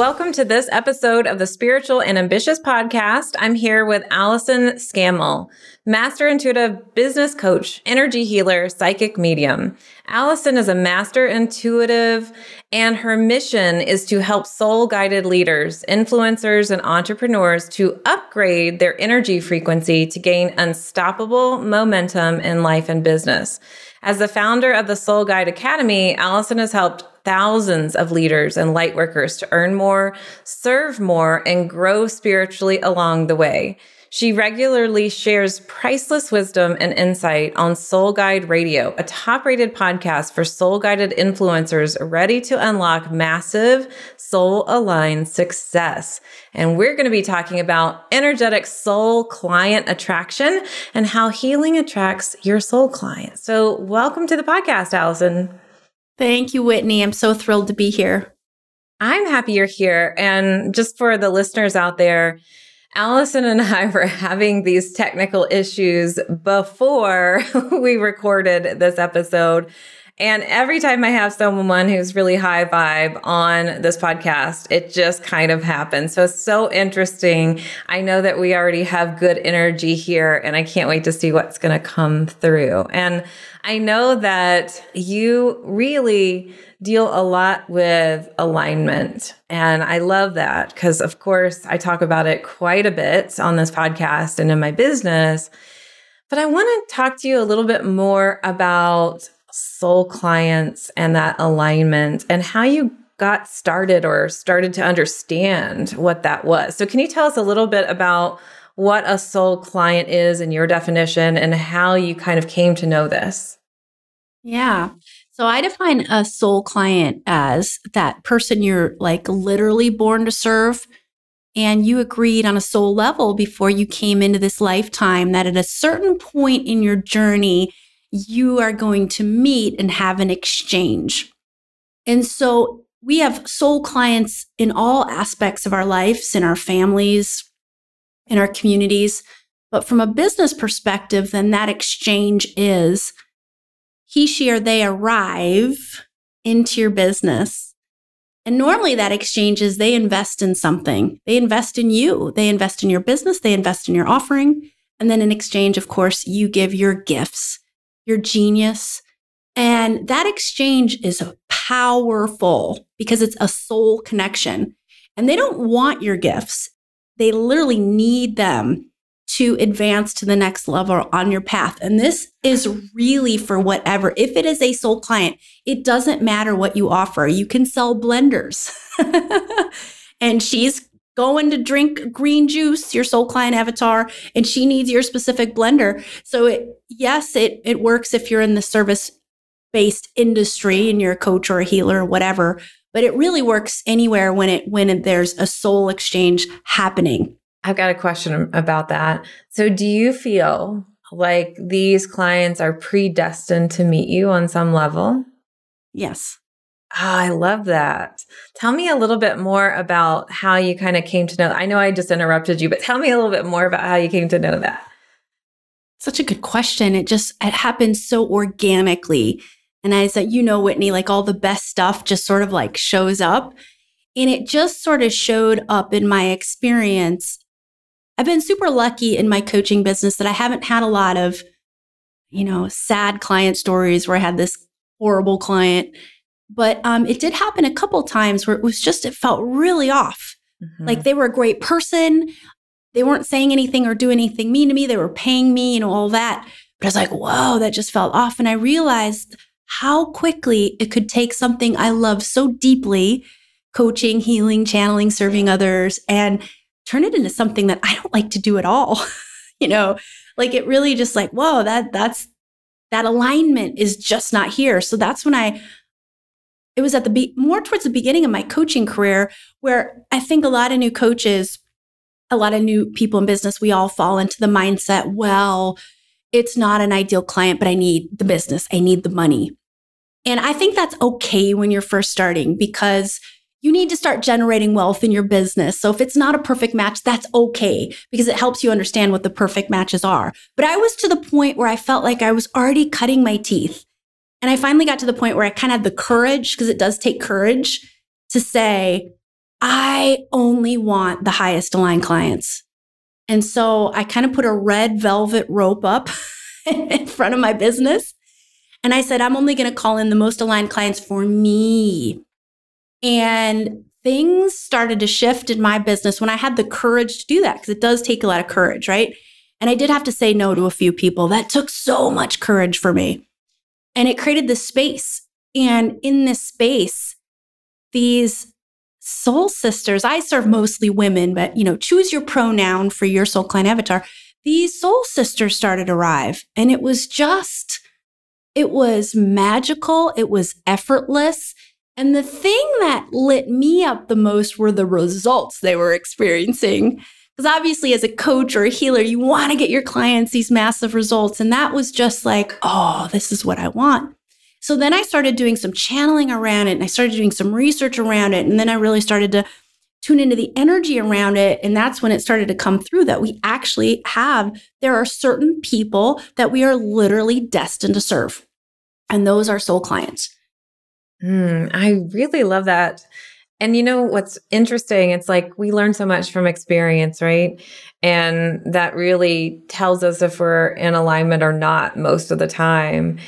Welcome to this episode of the Spiritual and Ambitious podcast. I'm here with Allyson Scammell, master intuitive business coach, energy healer, psychic medium. Allyson is a master intuitive, and her mission is to help soul guided leaders, influencers, and entrepreneurs to upgrade their energy frequency to gain unstoppable momentum in life and business. As the founder of the Soul Guide Academy, Allyson has helped thousands of leaders and light workers to earn more, serve more, and grow spiritually along the way. She regularly shares priceless wisdom and insight on Soul Guide Radio, a top rated podcast for soul guided influencers ready to unlock massive soul aligned success. And we're going to be talking about energetic soul client attraction and how healing attracts your soul client. So, welcome to the podcast, Allyson. Thank you, Whitney. I'm so thrilled to be here. I'm happy you're here. And just for the listeners out there, Allyson and I were having these technical issues before we recorded this episode. And every time I have someone who's really high vibe on this podcast, it just kind of happens. So it's so interesting. I know that we already have good energy here, and I can't wait to see what's going to come through. And I know that you really deal a lot with alignment. And I love that because, of course, I talk about it quite a bit on this podcast and in my business. But I want to talk to you a little bit more about soul clients and that alignment and how you got started or started to understand what that was. So, can you tell us a little bit about what a soul client is in your definition and how you kind of came to know this? Yeah. So, I define a soul client as that person you're like literally born to serve. And you agreed on a soul level before you came into this lifetime that at a certain point in your journey, you are going to meet and have an exchange. And so we have soul clients in all aspects of our lives, in our families, in our communities. But from a business perspective, then that exchange is he, she, or they arrive into your business. And normally that exchange is they invest in something. They invest in you. They invest in your business. They invest in your offering. And then in exchange, of course, you give your gifts your genius. And that exchange is powerful because it's a soul connection. And they don't want your gifts, they literally need them to advance to the next level on your path. And this is really for whatever. If it is a soul client, it doesn't matter what you offer. You can sell blenders. and she's going to drink green juice, your soul client avatar, and she needs your specific blender. So it, yes, it, it works if you're in the service based industry and you're a coach or a healer or whatever, but it really works anywhere when it, when there's a soul exchange happening. I've got a question about that. So do you feel like these clients are predestined to meet you on some level? Yes. Oh, I love that. Tell me a little bit more about how you kind of came to know. I know I just interrupted you, but tell me a little bit more about how you came to know that. Such a good question. It just it happened so organically. And I said, you know, Whitney, like all the best stuff just sort of like shows up. And it just sort of showed up in my experience. I've been super lucky in my coaching business that I haven't had a lot of, you know, sad client stories where I had this horrible client but um, it did happen a couple times where it was just, it felt really off. Mm-hmm. Like they were a great person. They weren't saying anything or doing anything mean to me. They were paying me, you know, all that. But I was like, whoa, that just felt off. And I realized how quickly it could take something I love so deeply coaching, healing, channeling, serving others and turn it into something that I don't like to do at all. you know, like it really just like, whoa, that that's that alignment is just not here. So that's when I it was at the be- more towards the beginning of my coaching career where I think a lot of new coaches a lot of new people in business, we all fall into the mindset, well, it's not an ideal client, but I need the business, I need the money. And I think that's okay when you're first starting because you need to start generating wealth in your business. So if it's not a perfect match, that's okay because it helps you understand what the perfect matches are. But I was to the point where I felt like I was already cutting my teeth. And I finally got to the point where I kind of had the courage, because it does take courage to say, I only want the highest aligned clients. And so I kind of put a red velvet rope up in front of my business. And I said, I'm only going to call in the most aligned clients for me. And things started to shift in my business when I had the courage to do that, because it does take a lot of courage, right? And I did have to say no to a few people. That took so much courage for me. And it created this space. And in this space, these soul sisters, I serve mostly women, but you know, choose your pronoun for your soul client avatar. These soul sisters started to arrive. And it was just, it was magical. It was effortless. And the thing that lit me up the most were the results they were experiencing. Because obviously, as a coach or a healer, you want to get your clients these massive results. And that was just like, oh, this is what I want. So then I started doing some channeling around it and I started doing some research around it. And then I really started to tune into the energy around it. And that's when it started to come through that we actually have, there are certain people that we are literally destined to serve. And those are soul clients. Mm, I really love that. And you know what's interesting? It's like we learn so much from experience, right? And that really tells us if we're in alignment or not most of the time.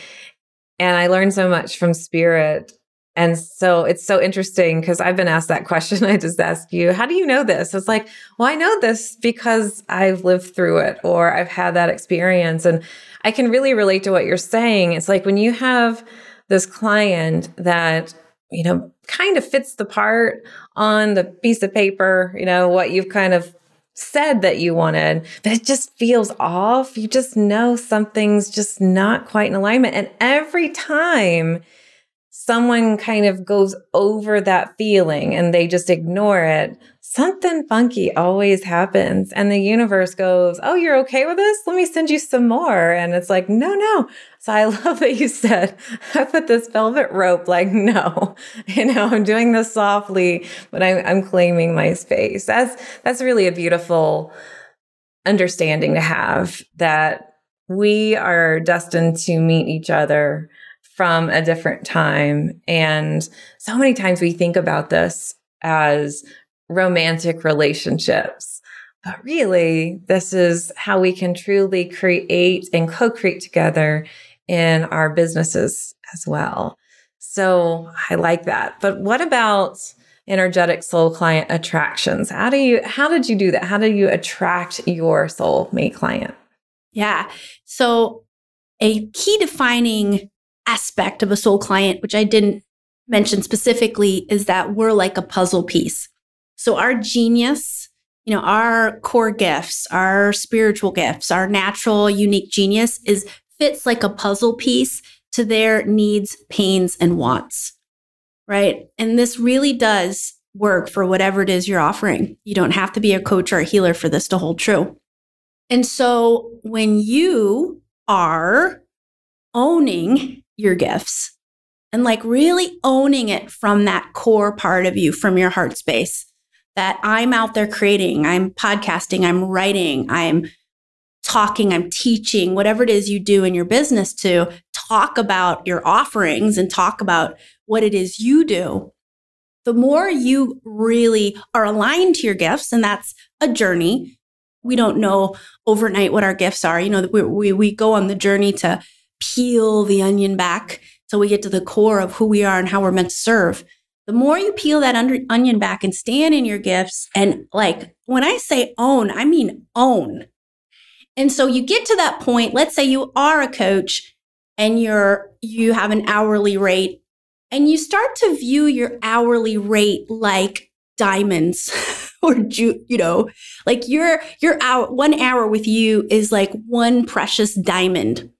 And I learned so much from spirit. And so it's so interesting because I've been asked that question. I just asked you, how do you know this? It's like, well, I know this because I've lived through it or I've had that experience. And I can really relate to what you're saying. It's like when you have this client that you know, kind of fits the part on the piece of paper, you know, what you've kind of said that you wanted, but it just feels off. You just know something's just not quite in alignment. And every time someone kind of goes over that feeling and they just ignore it, something funky always happens. And the universe goes, Oh, you're okay with this? Let me send you some more. And it's like, No, no. So I love that you said, I put this velvet rope, like, no, you know, I'm doing this softly, but I'm, I'm claiming my space. That's, that's really a beautiful understanding to have that we are destined to meet each other from a different time. And so many times we think about this as romantic relationships. But really, this is how we can truly create and co create together in our businesses as well. So I like that. But what about energetic soul client attractions? How do you how did you do that? How do you attract your soul mate client? Yeah. So a key defining aspect of a soul client, which I didn't mention specifically, is that we're like a puzzle piece. So our genius, you know, our core gifts, our spiritual gifts, our natural unique genius is fits like a puzzle piece to their needs, pains, and wants. Right. And this really does work for whatever it is you're offering. You don't have to be a coach or a healer for this to hold true. And so when you are owning your gifts and like really owning it from that core part of you, from your heart space, that I'm out there creating, I'm podcasting, I'm writing, I'm talking, I'm teaching, whatever it is you do in your business to talk about your offerings and talk about what it is you do. The more you really are aligned to your gifts, and that's a journey. We don't know overnight what our gifts are. You know, we, we, we go on the journey to peel the onion back till we get to the core of who we are and how we're meant to serve the more you peel that under, onion back and stand in your gifts and like when I say own, I mean own. And so you get to that point, let's say you are a coach and you're you have an hourly rate and you start to view your hourly rate like diamonds or you know, like your your hour one hour with you is like one precious diamond.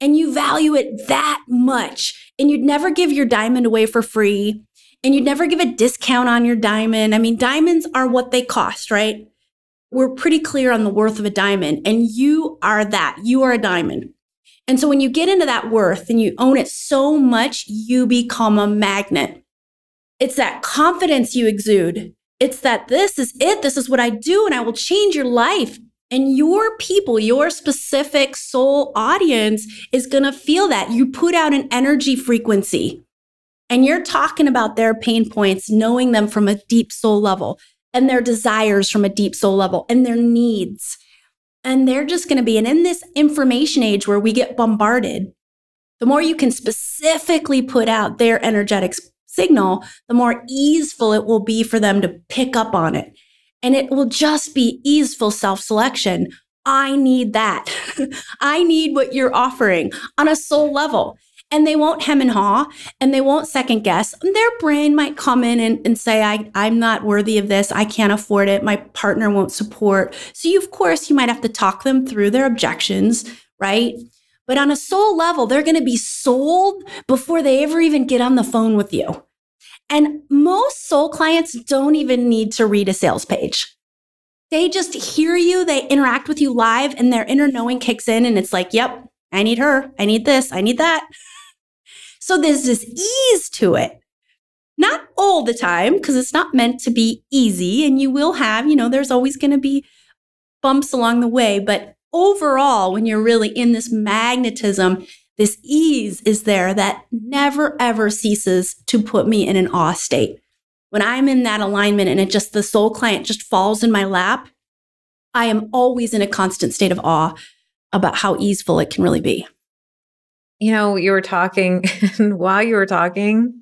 And you value it that much and you'd never give your diamond away for free and you'd never give a discount on your diamond. I mean, diamonds are what they cost, right? we're pretty clear on the worth of a diamond, and you are that. You are a diamond. And so when you get into that worth and you own it so much, you become a magnet. It's that confidence you exude. It's that this is it. This is what I do, and I will change your life. And your people, your specific soul audience is going to feel that. You put out an energy frequency and you're talking about their pain points, knowing them from a deep soul level and their desires from a deep soul level and their needs. And they're just going to be, and in this information age where we get bombarded, the more you can specifically put out their energetic signal, the more easeful it will be for them to pick up on it. And it will just be easeful self selection. I need that. I need what you're offering on a soul level and they won't hem and haw and they won't second guess. Their brain might come in and, and say, I, I'm not worthy of this. I can't afford it. My partner won't support. So you, of course, you might have to talk them through their objections, right? But on a soul level, they're going to be sold before they ever even get on the phone with you. And most soul clients don't even need to read a sales page. They just hear you, they interact with you live, and their inner knowing kicks in, and it's like, yep, I need her. I need this. I need that. So there's this ease to it. Not all the time, because it's not meant to be easy. And you will have, you know, there's always going to be bumps along the way. But overall, when you're really in this magnetism, this ease is there that never ever ceases to put me in an awe state. When I'm in that alignment and it just, the soul client just falls in my lap, I am always in a constant state of awe about how easeful it can really be you know, you were talking, and while you were talking,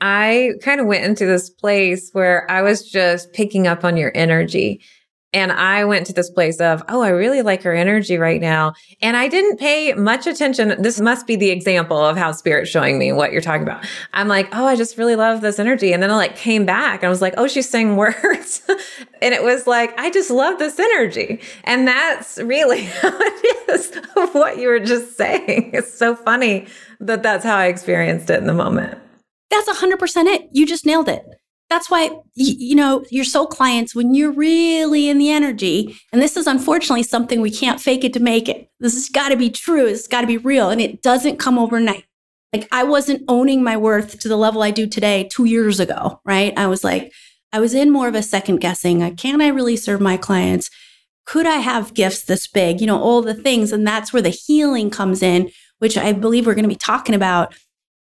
I kind of went into this place where I was just picking up on your energy. And I went to this place of, oh, I really like her energy right now. And I didn't pay much attention. This must be the example of how spirit's showing me what you're talking about. I'm like, oh, I just really love this energy. And then I like came back and I was like, oh, she's saying words. and it was like, I just love this energy. And that's really how it is of what you were just saying. It's so funny that that's how I experienced it in the moment. That's 100% it. You just nailed it that's why you know your soul clients when you're really in the energy. And this is unfortunately something we can't fake it to make it. This has got to be true. It's got to be real. And it doesn't come overnight. Like i wasn't owning my worth to the level i do today two years ago right? I was like i was in more of a second guessing Like, can i really serve my clients? Could i have gifts this big? You know all the things. And that's where the healing comes in which i believe we're going to be talking about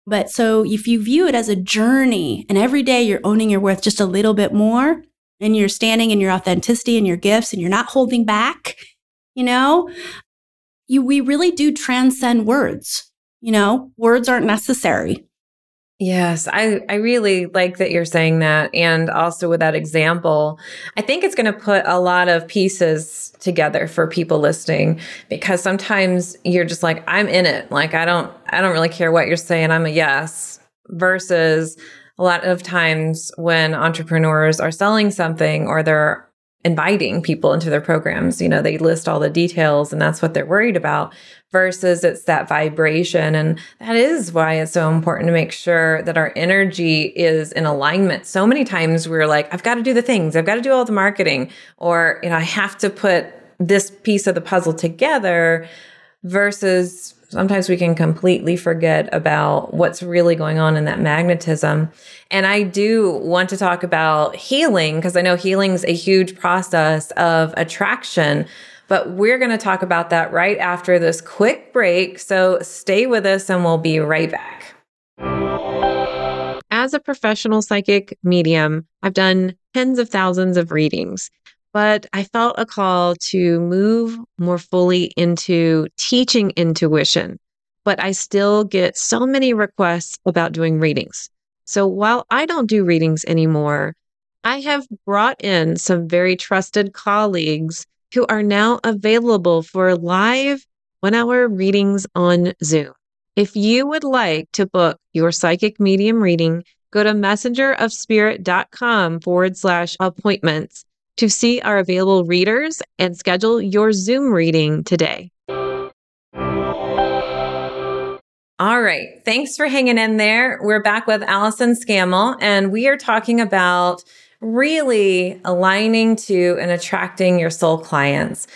but so if you view it as a journey and every day you're owning your worth just a little bit more and you're standing in your authenticity and your gifts and you're not holding back, you know, you, we really do transcend words. You know, words aren't necessary. Yes, I, I really like that you're saying that. And also with that example, I think it's going to put a lot of pieces together for people listening because sometimes you're just like, I'm in it. Like, I don't, I don't really care what you're saying. I'm a yes versus a lot of times when entrepreneurs are selling something or they're inviting people into their programs. You know, they list all the details and that's what they're worried about versus it's that vibration. And that is why it's so important to make sure that our energy is in alignment. So many times we're like, I've got to do the things, I've got to do all the marketing, or, you know, I have to put this piece of the puzzle together versus sometimes we can completely forget about what's really going on in that magnetism. And I do want to talk about healing because I know healing is a huge process of attraction. But we're going to talk about that right after this quick break. So stay with us and we'll be right back. As a professional psychic medium, I've done tens of thousands of readings but I felt a call to move more fully into teaching intuition. But I still get so many requests about doing readings. So while I don't do readings anymore, I have brought in some very trusted colleagues who are now available for live one hour readings on Zoom. If you would like to book your psychic medium reading, go to messengerofspirit.com forward slash appointments to see our available readers and schedule your Zoom reading today. All right. Thanks for hanging in there. We're back with Allyson Scammell, and we are talking about really aligning to and attracting your soul clients.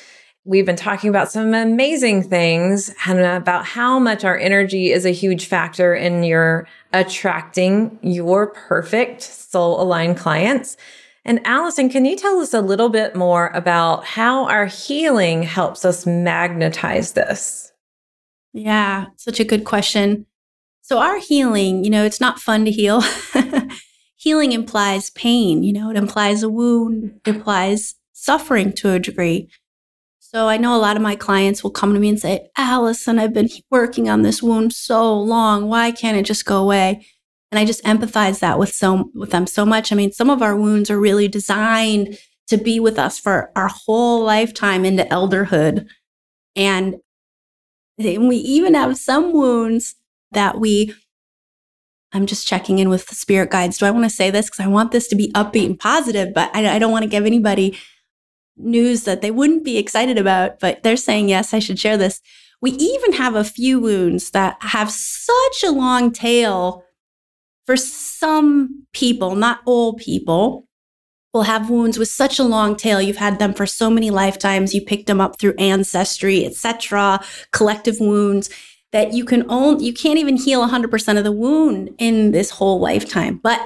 We've been talking about some amazing things and about how much our energy is a huge factor in your attracting your perfect soul aligned clients. And Allyson, can you tell us a little bit more about how our healing helps us magnetize this? Yeah, such a good question. So, our healing, you know, it's not fun to heal. healing implies pain, you know, it implies a wound, it implies suffering to a degree. So I know a lot of my clients will come to me and say, Allyson, I've been working on this wound so long. Why can't it just go away? And I just empathize that with so with them so much. I mean, some of our wounds are really designed to be with us for our whole lifetime into elderhood. And we even have some wounds that we I'm just checking in with the spirit guides. Do I want to say this? Because I want this to be upbeat and positive, but I, I don't want to give anybody news that they wouldn't be excited about, but they're saying, yes, I should share this. We even have a few wounds that have such a long tail for some people, not all people, will have wounds with such a long tail. You've had them for so many lifetimes. You picked them up through ancestry, etc., collective wounds that you can own. You can't even heal 100% of the wound in this whole lifetime, but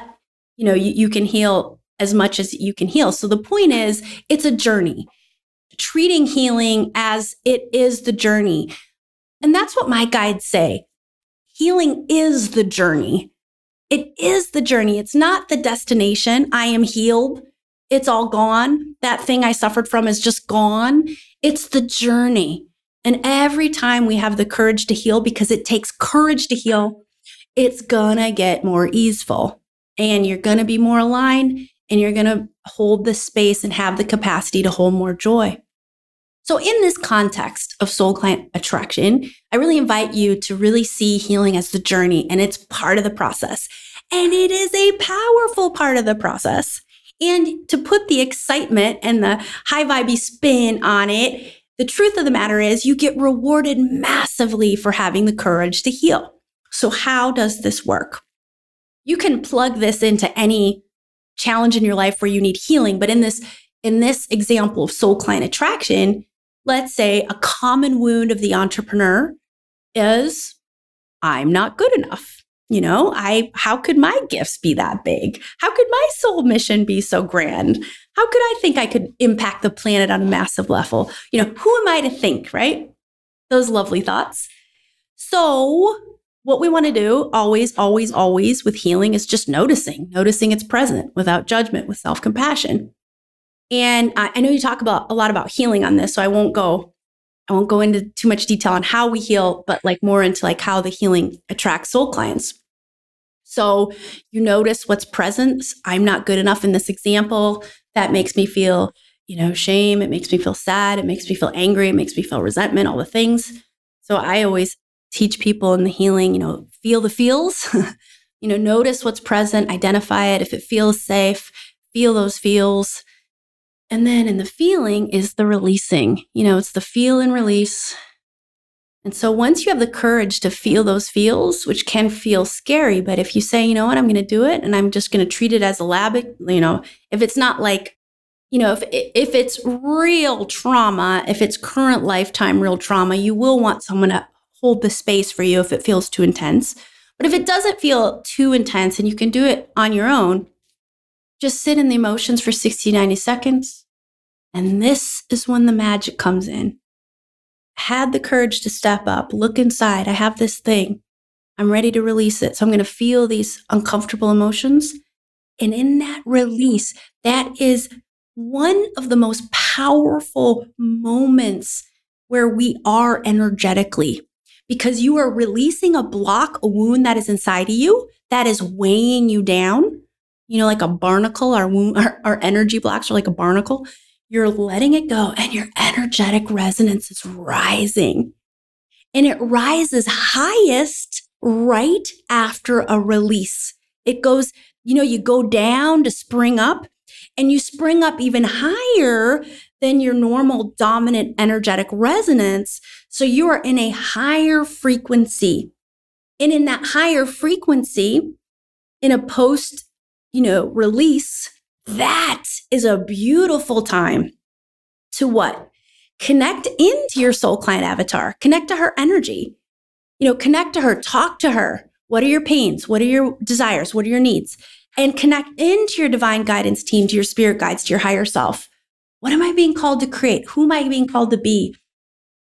you know, you, you can heal as much as you can heal. So the point is, it's a journey. Treating healing as it is the journey. And that's what my guides say. Healing is the journey. It is the journey. It's not the destination. I am healed. It's all gone. That thing I suffered from is just gone. It's the journey. And every time we have the courage to heal, because it takes courage to heal, it's gonna get more easeful and you're gonna be more aligned and you're to hold the space and have the capacity to hold more joy. So, in this context of soul client attraction, I really invite you to really see healing as the journey and it's part of the process. And it is a powerful part of the process. And to put the excitement and the high vibey spin on it, the truth of the matter is you get rewarded massively for having the courage to heal. So, how does this work? You can plug this into any challenge in your life where you need healing. But in this, in this example of soul client attraction, let's say a common wound of the entrepreneur is I'm not good enough. You know, I how could my gifts be that big? How could my soul mission be so grand? How could I think I could impact the planet on a massive level? You know, who am I to think, right? Those lovely thoughts. So, what we want to do always, always, always with healing is just noticing, noticing it's present without judgment, with self compassion. And I, I know you talk about a lot about healing on this, so I won't go, I won't go into too much detail on how we heal, but like more into like how the healing attracts soul clients. So you notice what's present. I'm not good enough in this example. That makes me feel, you know, shame. It makes me feel sad. It makes me feel angry. It makes me feel resentment, all the things. So I always teach people in the healing, you know, feel the feels, you know, notice what's present, identify it. If it feels safe, feel those feels. And then in the feeling is the releasing. You know, it's the feel and release. And so once you have the courage to feel those feels, which can feel scary, but if you say, you know what, I'm going to do it and I'm just going to treat it as a lab, you know, if it's not like, you know, if if it's real trauma, if it's current lifetime real trauma, you will want someone to hold the space for you if it feels too intense. But if it doesn't feel too intense and you can do it on your own, just sit in the emotions for 60, 90 seconds. And this is when the magic comes in. had the courage to step up, look inside. I have this thing. I'm ready to release it. So I'm going to feel these uncomfortable emotions. And in that release, that is one of the most powerful moments where we are energetically because you are releasing a block, a wound that is inside of you that is weighing you down. You know, like a barnacle, our wound, our, our energy blocks are like a barnacle. You're letting it go and your energetic resonance is rising. And it rises highest right after a release. It goes, you know, you go down to spring up and you spring up even higher than your normal dominant energetic resonance. So you are in a higher frequency. And in that higher frequency, in a post, you know, release, that is a beautiful time to what? Connect into your soul client avatar, connect to her energy, you know, connect to her, talk to her. What are your pains? What are your desires? What are your needs? And connect into your divine guidance team, to your spirit guides, to your higher self. What am I being called to create? Who am I being called to be?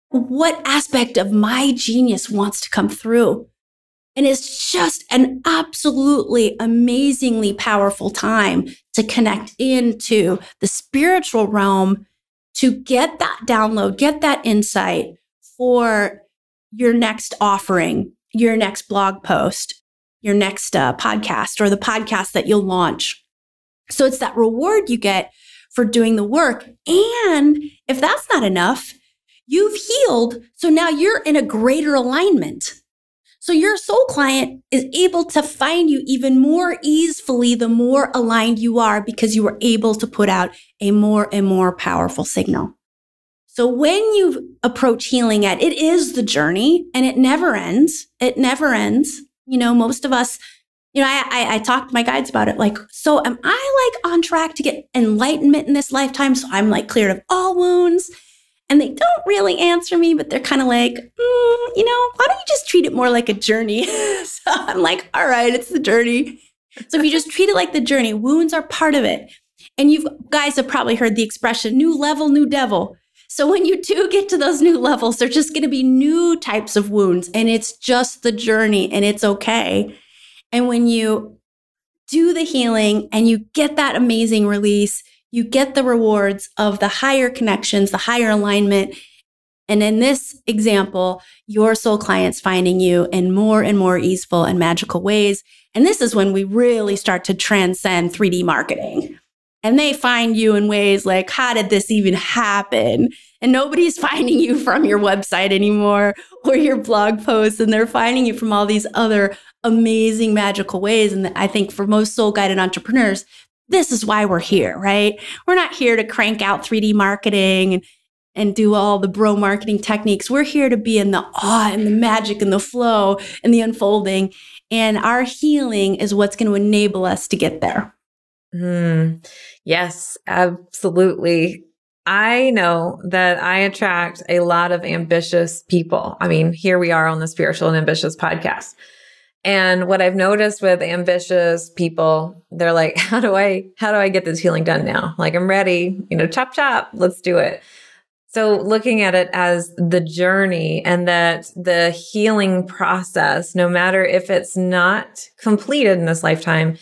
What aspect of my genius wants to come through? And it's just an absolutely amazingly powerful time to connect into the spiritual realm to get that download, get that insight for your next offering, your next blog post, your next uh, podcast, or the podcast that you'll launch. So it's that reward you get for doing the work. And if that's not enough, you've healed. So now you're in a greater alignment. So your soul client is able to find you even more easily the more aligned you are because you were able to put out a more and more powerful signal. So when you approach healing at it is the journey and it never ends. It never ends. You know, most of us, you know, I, I, I talked to my guides about it. Like, so am I like on track to get enlightenment in this lifetime? So I'm like cleared of all wounds and they don't really answer me, but they're kind of like, mm, you know, why don't you just treat it more like a journey? so I'm like, all right, it's the journey. So if you just treat it like the journey, wounds are part of it. And you guys have probably heard the expression new level, new devil. So when you do get to those new levels, there's just going to be new types of wounds and it's just the journey and it's okay. And when you do the healing and you get that amazing release, you get the rewards of the higher connections, the higher alignment. And in this example, your soul clients finding you in more and more easeful and magical ways. And this is when we really start to transcend 3D marketing. And they find you in ways like, how did this even happen? And nobody's finding you from your website anymore or your blog posts. And they're finding you from all these other amazing, magical ways. And I think for most soul guided entrepreneurs, this is why we're here, right? We're not here to crank out 3D marketing and, and do all the bro marketing techniques. We're here to be in the awe and the magic and the flow and the unfolding. And our healing is what's going to enable us to get there. Mm, yes, absolutely. I know that I attract a lot of ambitious people. I mean, here we are on the Spiritual and Ambitious podcast. And what I've noticed with ambitious people, they're like, how do I, how do I get this healing done now? Like, I'm ready, you know, chop, chop, let's do it. So looking at it as the journey and that the healing process, no matter if it's not completed in this lifetime,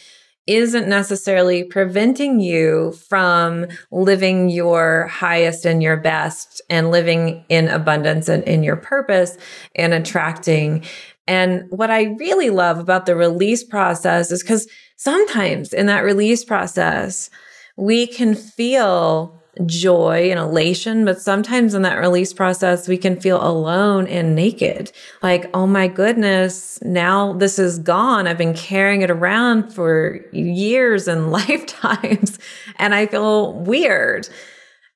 isn't necessarily preventing you from living your highest and your best and living in abundance and in your purpose and attracting and what I really love about the release process is because sometimes in that release process, we can feel joy and elation, but sometimes in that release process, we can feel alone and naked. Like, oh my goodness, now this is gone. I've been carrying it around for years and lifetimes, and I feel weird.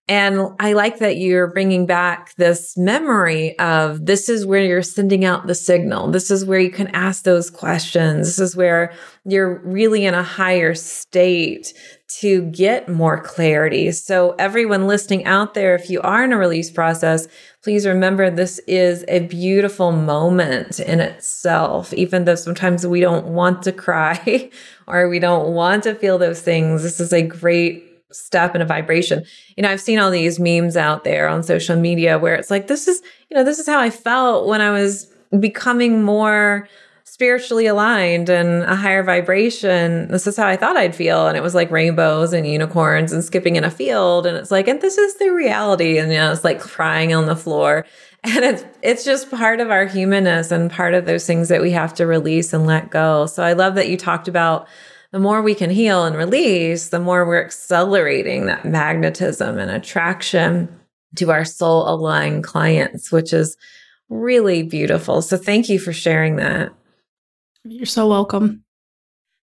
And I like that you're bringing back this memory of this is where you're sending out the signal. This is where you can ask those questions. This is where you're really in a higher state to get more clarity. So, everyone listening out there, if you are in a release process, please remember this is a beautiful moment in itself. Even though sometimes we don't want to cry or we don't want to feel those things, this is a great step in a vibration. You know, I've seen all these memes out there on social media where it's like, this is, you know, this is how I felt when I was becoming more spiritually aligned and a higher vibration. This is how I thought I'd feel. And it was like rainbows and unicorns and skipping in a field. And it's like, and this is the reality. And, you know, it's like crying on the floor. And it's it's just part of our humanness and part of those things that we have to release and let go. So I love that you talked about the more we can heal and release, the more we're accelerating that magnetism and attraction to our soul aligned clients, which is really beautiful. So thank you for sharing that. You're so welcome.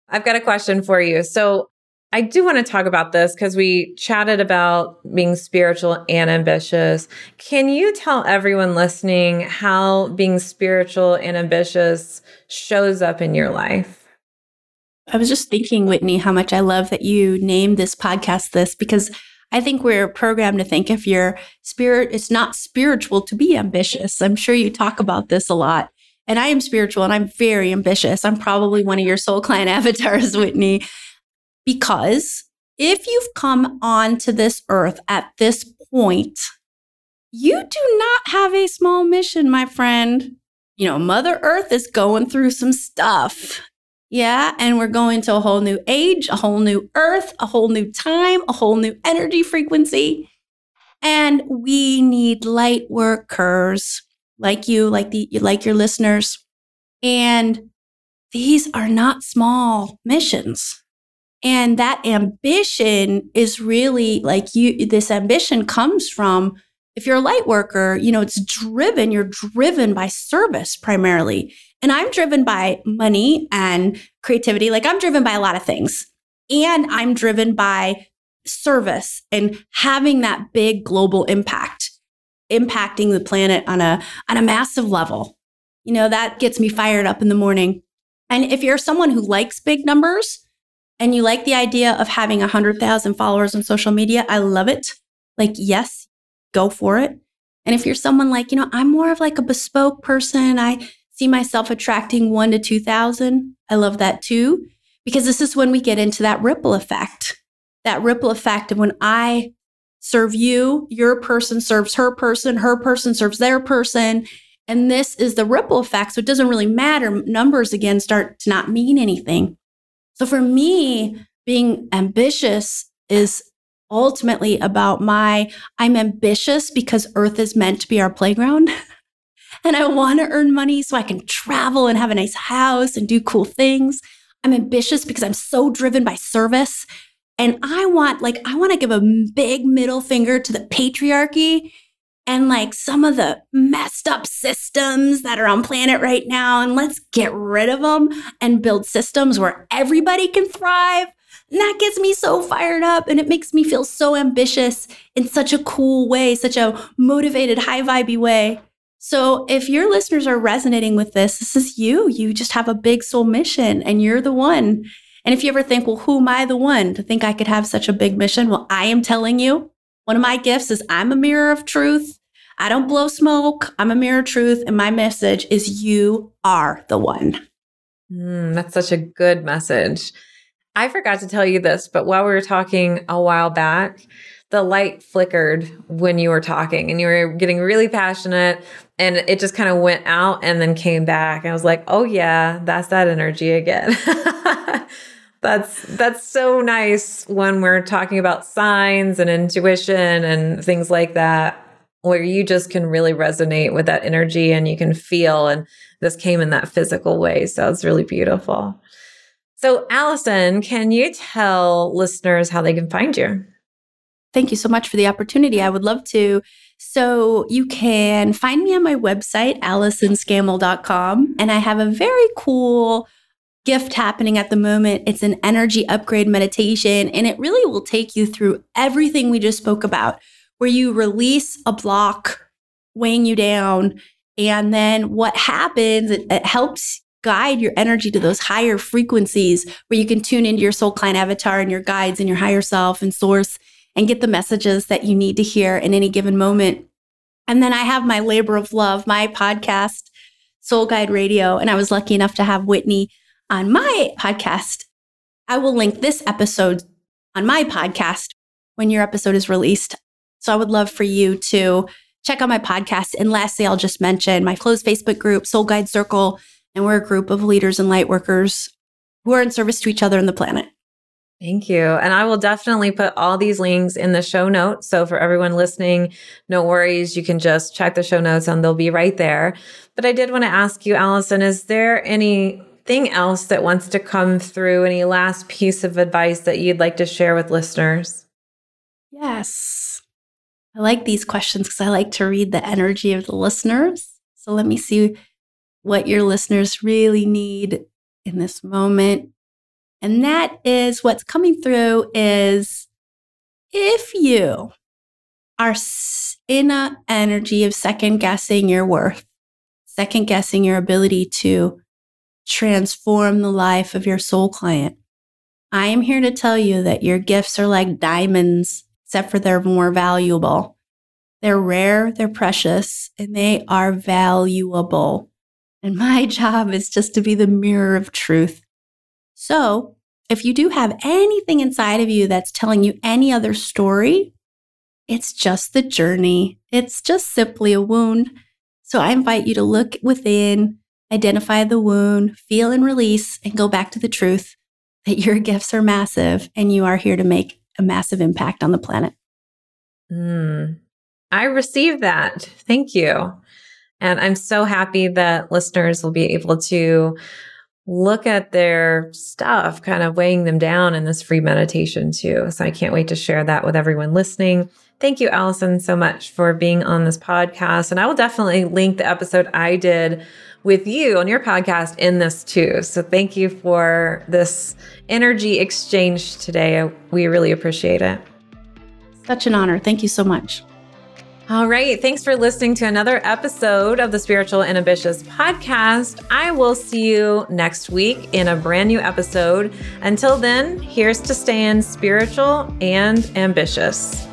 I've got a question for you. So I do want to talk about this because we chatted about being spiritual and ambitious. Can you tell everyone listening how being spiritual and ambitious shows up in your life? I was just thinking, Whitney, how much I love that you named this podcast this because I think we're programmed to think if your spirit, it's not spiritual to be ambitious. I'm sure you talk about this a lot. And I am spiritual and I'm very ambitious. I'm probably one of your soul client avatars, Whitney, because if you've come onto this earth at this point, you do not have a small mission, my friend. You know, Mother Earth is going through some stuff. Yeah. And we're going to a whole new age, a whole new earth, a whole new time, a whole new energy frequency. And we need light workers like you, like the like your listeners. And these are not small missions. And that ambition is really like you this ambition comes from if you're a light worker, you know, it's driven, you're driven by service primarily. And I'm driven by money and creativity. Like I'm driven by a lot of things. And I'm driven by service and having that big global impact, impacting the planet on a, on a massive level. You know, that gets me fired up in the morning. And if you're someone who likes big numbers and you like the idea of having 100,000 followers on social media, I love it. Like, yes, go for it. And if you're someone like, you know, I'm more of like a bespoke person, I see myself attracting one to 2,000. I love that too, because this is when we get into that ripple effect. That ripple effect of when I serve you, your person serves her person, her person serves their person. And this is the ripple effect. So it doesn't really matter. Numbers again start to not mean anything. So for me, being ambitious is ultimately about my, I'm ambitious because Earth is meant to be our playground. and I want to earn money so I can travel and have a nice house and do cool things. I'm ambitious because I'm so driven by service. And I want, like, I want to give a big middle finger to the patriarchy and like some of the messed up systems that are on planet right now. And let's get rid of them and build systems where everybody can thrive. And that gets me so fired up and it makes me feel so ambitious in such a cool way, such a motivated, high vibey way. So if your listeners are resonating with this, this is you. You just have a big soul mission and you're the one. And if you ever think, well, who am I the one to think I could have such a big mission? Well, I am telling you, one of my gifts is I'm a mirror of truth. I don't blow smoke. I'm a mirror of truth. And my message is you are the one. Mm, that's such a good message. I forgot to tell you this, but while we were talking a while back, the light flickered when you were talking and you were getting really passionate and it just kind of went out and then came back. I was like, "Oh yeah, that's that energy again." that's that's so nice when we're talking about signs and intuition and things like that where you just can really resonate with that energy and you can feel and this came in that physical way. So it's really beautiful. So Allyson, can you tell listeners how they can find you? Thank you so much for the opportunity. I would love to. So you can find me on my website, AllysonScammell.com, and I have a very cool gift happening at the moment. It's an energy upgrade meditation, and it really will take you through everything we just spoke about, where you release a block weighing you down. And then what happens, it, it helps guide your energy to those higher frequencies where you can tune into your soul client avatar and your guides and your higher self and source and get the messages that you need to hear in any given moment. And then I have my labor of love, my podcast, Soul Guide Radio. And I was lucky enough to have Whitney on my podcast. I will link this episode on my podcast when your episode is released. So I would love for you to check out my podcast. And lastly, I'll just mention my closed Facebook group, Soul Guide Circle. And we're a group of leaders and light workers who are in service to each other and the planet. Thank you. And I will definitely put all these links in the show notes. So for everyone listening, no worries. You can just check the show notes and they'll be right there. But I did want to ask you, Allyson, is there anything else that wants to come through? Any last piece of advice that you'd like to share with listeners? Yes. I like these questions because I like to read the energy of the listeners. So let me see what your listeners really need in this moment And that is what's coming through is if you are in an energy of second guessing your worth, second guessing your ability to transform the life of your soul client, I am here to tell you that your gifts are like diamonds, except for they're more valuable. They're rare, they're precious, and they are valuable. And my job is just to be the mirror of truth. So, if you do have anything inside of you that's telling you any other story, it's just the journey. It's just simply a wound. So I invite you to look within, identify the wound, feel and release, and go back to the truth that your gifts are massive and you are here to make a massive impact on the planet. Mm, I received that. Thank you. And I'm so happy that listeners will be able to look at their stuff, kind of weighing them down in this free meditation too. So I can't wait to share that with everyone listening. Thank you, Allyson, so much for being on this podcast. And I will definitely link the episode I did with you on your podcast in this too. So thank you for this energy exchange today. We really appreciate it. Such an honor. Thank you so much. All right. Thanks for listening to another episode of the Spiritual and Ambitious podcast. I will see you next week in a brand new episode. Until then, here's to staying spiritual and ambitious.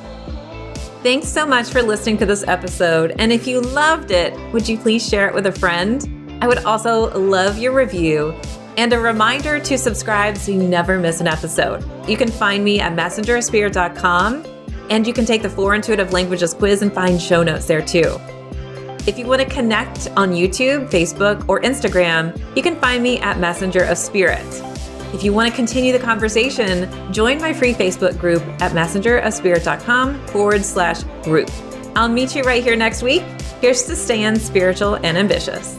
Thanks so much for listening to this episode. And if you loved it, would you please share it with a friend? I would also love your review and a reminder to subscribe so you never miss an episode. You can find me at messengerspirit.com and you can take the Four Intuitive Languages quiz and find show notes there too. If you want to connect on YouTube, Facebook, or Instagram, you can find me at Messenger of Spirit. If you want to continue the conversation, join my free Facebook group at messengerofspirit.com forward slash group. I'll meet you right here next week. Here's to staying spiritual and ambitious.